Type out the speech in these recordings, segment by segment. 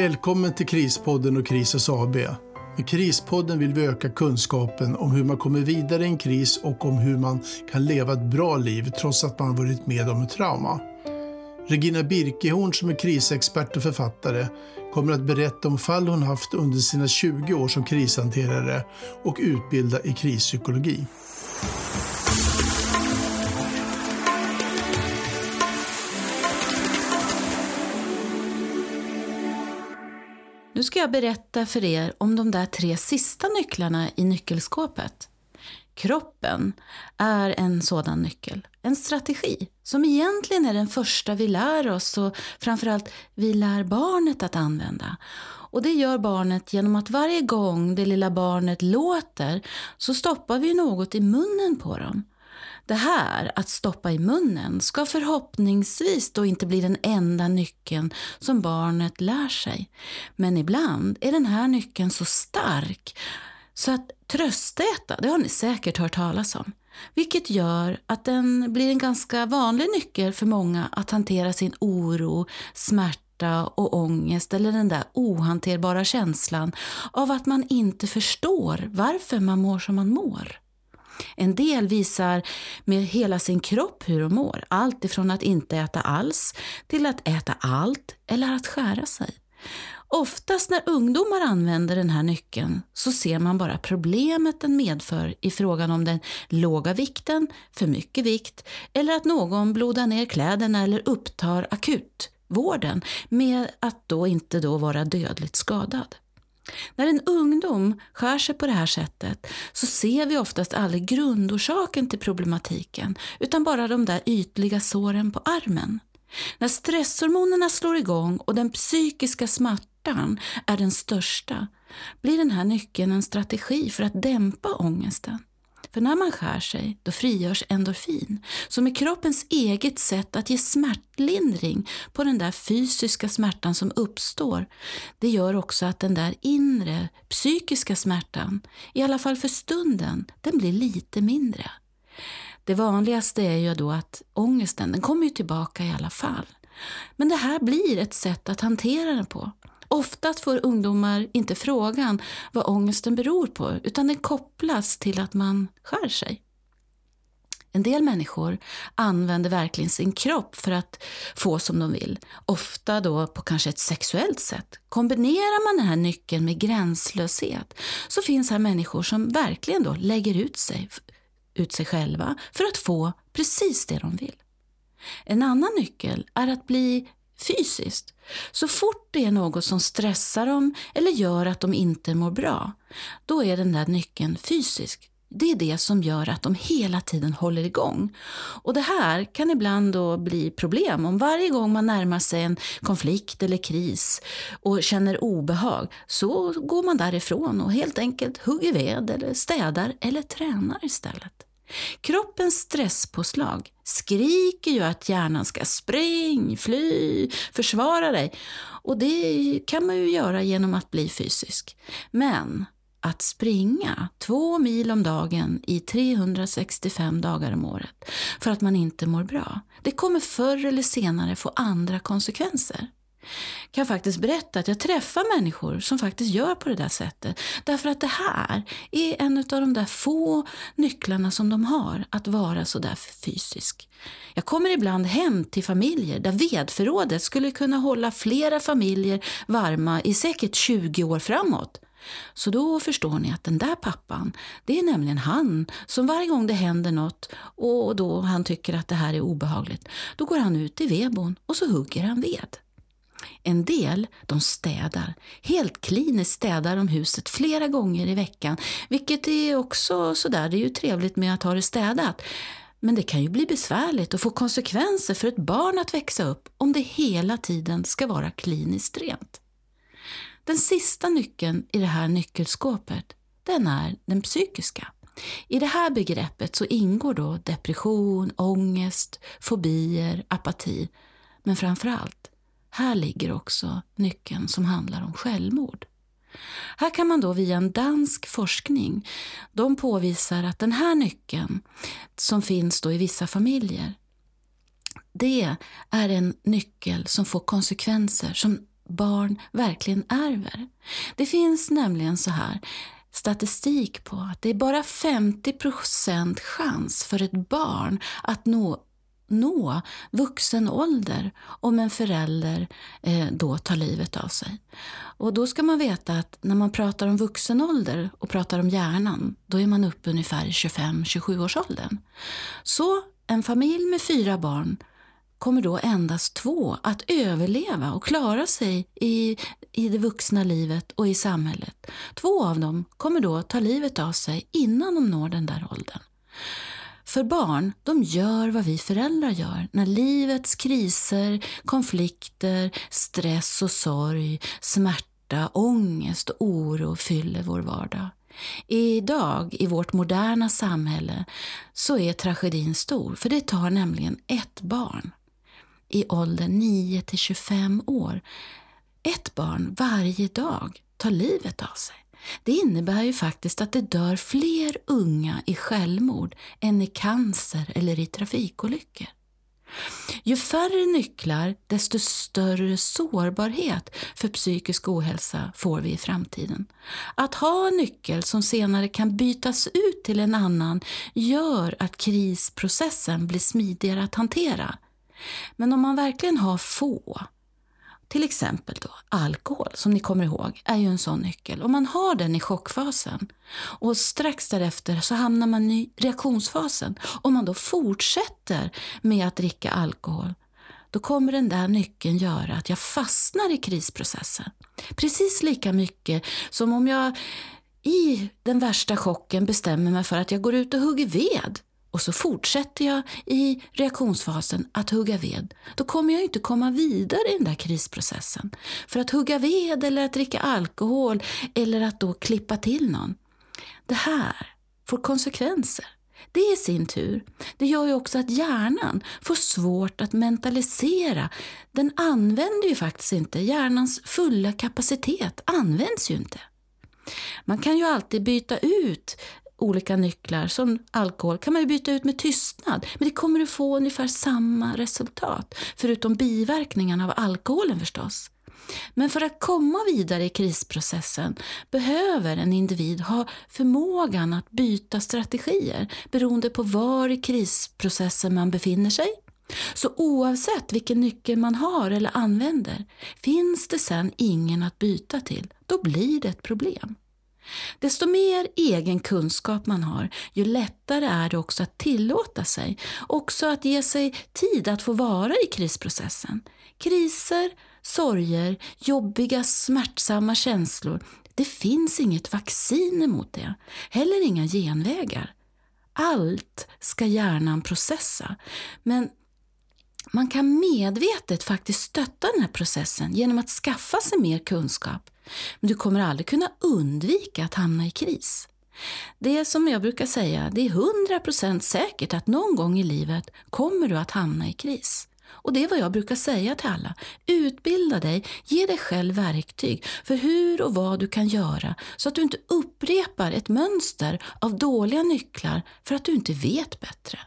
Välkommen till Krispodden och Krisas AB. Med Krispodden vill vi öka kunskapen om hur man kommer vidare i en kris och om hur man kan leva ett bra liv trots att man varit med om ett trauma. Regina Birkehorn som är krisexpert och författare kommer att berätta om fall hon haft under sina 20 år som krishanterare och utbilda i krispsykologi. Nu ska jag berätta för er om de där tre sista nycklarna i nyckelskåpet. Kroppen är en sådan nyckel, en strategi som egentligen är den första vi lär oss och framförallt vi lär barnet att använda. Och det gör barnet genom att varje gång det lilla barnet låter så stoppar vi något i munnen på dem. Det här, att stoppa i munnen, ska förhoppningsvis då inte bli den enda nyckeln som barnet lär sig. Men ibland är den här nyckeln så stark så att tröstäta, det har ni säkert hört talas om. Vilket gör att den blir en ganska vanlig nyckel för många att hantera sin oro, smärta och ångest eller den där ohanterbara känslan av att man inte förstår varför man mår som man mår. En del visar med hela sin kropp hur de mår. Allt ifrån att inte äta alls till att äta allt eller att skära sig. Oftast när ungdomar använder den här nyckeln så ser man bara problemet den medför i frågan om den låga vikten, för mycket vikt eller att någon blodar ner kläderna eller upptar akutvården med att då inte då vara dödligt skadad. När en ungdom skär sig på det här sättet så ser vi oftast aldrig grundorsaken till problematiken utan bara de där ytliga såren på armen. När stresshormonerna slår igång och den psykiska smärtan är den största blir den här nyckeln en strategi för att dämpa ångesten. För när man skär sig, då frigörs endorfin, som är kroppens eget sätt att ge smärtlindring på den där fysiska smärtan som uppstår. Det gör också att den där inre, psykiska smärtan, i alla fall för stunden, den blir lite mindre. Det vanligaste är ju då att ångesten, den kommer ju tillbaka i alla fall. Men det här blir ett sätt att hantera den på. Oftast får ungdomar inte frågan vad ångesten beror på utan den kopplas till att man skär sig. En del människor använder verkligen sin kropp för att få som de vill. Ofta då på kanske ett sexuellt sätt. Kombinerar man den här nyckeln med gränslöshet så finns här människor som verkligen då lägger ut sig, ut sig själva för att få precis det de vill. En annan nyckel är att bli fysiskt. Så fort det är något som stressar dem eller gör att de inte mår bra, då är den där nyckeln fysisk. Det är det som gör att de hela tiden håller igång. Och det här kan ibland då bli problem om varje gång man närmar sig en konflikt eller kris och känner obehag så går man därifrån och helt enkelt hugger ved eller städar eller tränar istället. Kroppens stresspåslag skriker ju att hjärnan ska spring, fly, försvara dig. Och det kan man ju göra genom att bli fysisk. Men att springa två mil om dagen i 365 dagar om året för att man inte mår bra, det kommer förr eller senare få andra konsekvenser kan faktiskt berätta att jag träffar människor som faktiskt gör på det där sättet. Därför att det här är en av de där få nycklarna som de har, att vara så där fysisk. Jag kommer ibland hem till familjer där vedförrådet skulle kunna hålla flera familjer varma i säkert 20 år framåt. Så då förstår ni att den där pappan, det är nämligen han som varje gång det händer något och då han tycker att det här är obehagligt, då går han ut i vedbon och så hugger han ved. En del de städar. Helt kliniskt städar de huset flera gånger i veckan. Vilket är också sådär, det är ju trevligt med att ha det städat. Men det kan ju bli besvärligt och få konsekvenser för ett barn att växa upp om det hela tiden ska vara kliniskt rent. Den sista nyckeln i det här nyckelskåpet, den är den psykiska. I det här begreppet så ingår då depression, ångest, fobier, apati. Men framför allt här ligger också nyckeln som handlar om självmord. Här kan man då via en dansk forskning, de påvisar att den här nyckeln som finns då i vissa familjer, det är en nyckel som får konsekvenser som barn verkligen ärver. Det finns nämligen så här statistik på att det är bara 50% chans för ett barn att nå nå vuxen ålder om en förälder eh, då tar livet av sig. Och då ska man veta att när man pratar om vuxen ålder och pratar om hjärnan, då är man uppe ungefär i 25-27 års åldern. Så en familj med fyra barn kommer då endast två att överleva och klara sig i, i det vuxna livet och i samhället. Två av dem kommer då ta livet av sig innan de når den där åldern. För barn, de gör vad vi föräldrar gör när livets kriser, konflikter, stress och sorg, smärta, ångest och oro fyller vår vardag. Idag, i vårt moderna samhälle, så är tragedin stor, för det tar nämligen ett barn i åldern 9 till 25 år, ett barn varje dag tar livet av sig. Det innebär ju faktiskt att det dör fler unga i självmord än i cancer eller i trafikolyckor. Ju färre nycklar, desto större sårbarhet för psykisk ohälsa får vi i framtiden. Att ha en nyckel som senare kan bytas ut till en annan gör att krisprocessen blir smidigare att hantera. Men om man verkligen har få, till exempel då, alkohol, som ni kommer ihåg, är ju en sån nyckel. Om man har den i chockfasen och strax därefter så hamnar man i reaktionsfasen. Om man då fortsätter med att dricka alkohol, då kommer den där nyckeln göra att jag fastnar i krisprocessen. Precis lika mycket som om jag i den värsta chocken bestämmer mig för att jag går ut och hugger ved och så fortsätter jag i reaktionsfasen att hugga ved, då kommer jag inte komma vidare i den där krisprocessen. För att hugga ved eller att dricka alkohol eller att då klippa till någon. Det här får konsekvenser. Det i sin tur, det gör ju också att hjärnan får svårt att mentalisera. Den använder ju faktiskt inte, hjärnans fulla kapacitet används ju inte. Man kan ju alltid byta ut olika nycklar, som alkohol, kan man ju byta ut med tystnad. Men det kommer att få ungefär samma resultat, förutom biverkningarna av alkoholen förstås. Men för att komma vidare i krisprocessen behöver en individ ha förmågan att byta strategier beroende på var i krisprocessen man befinner sig. Så oavsett vilken nyckel man har eller använder, finns det sen ingen att byta till, då blir det ett problem. Desto mer egen kunskap man har, ju lättare är det också att tillåta sig, också att ge sig tid att få vara i krisprocessen. Kriser, sorger, jobbiga, smärtsamma känslor, det finns inget vaccin emot det, heller inga genvägar. Allt ska hjärnan processa, men man kan medvetet faktiskt stötta den här processen genom att skaffa sig mer kunskap. Men du kommer aldrig kunna undvika att hamna i kris. Det är som jag brukar säga, det är 100% säkert att någon gång i livet kommer du att hamna i kris. Och det är vad jag brukar säga till alla. Utbilda dig, ge dig själv verktyg för hur och vad du kan göra så att du inte upprepar ett mönster av dåliga nycklar för att du inte vet bättre.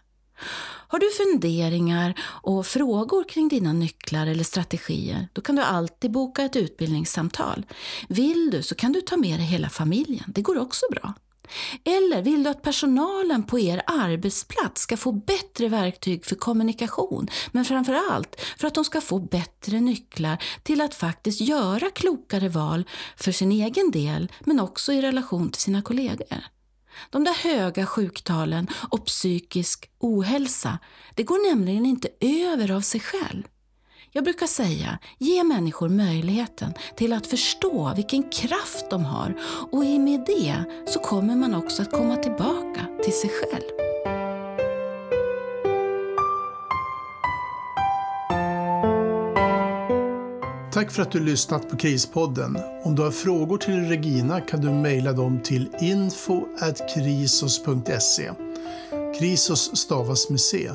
Har du funderingar och frågor kring dina nycklar eller strategier, då kan du alltid boka ett utbildningssamtal. Vill du så kan du ta med dig hela familjen, det går också bra. Eller vill du att personalen på er arbetsplats ska få bättre verktyg för kommunikation, men framför allt för att de ska få bättre nycklar till att faktiskt göra klokare val för sin egen del, men också i relation till sina kollegor? De där höga sjuktalen och psykisk ohälsa, det går nämligen inte över av sig själv. Jag brukar säga, ge människor möjligheten till att förstå vilken kraft de har och i med det så kommer man också att komma tillbaka till sig själv. Tack för att du lyssnat på Krispodden. Om du har frågor till Regina kan du mejla dem till info.krisos.se. Krisos stavas med C.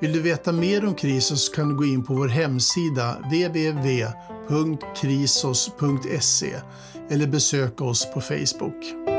Vill du veta mer om Krisos kan du gå in på vår hemsida www.krisos.se eller besöka oss på Facebook.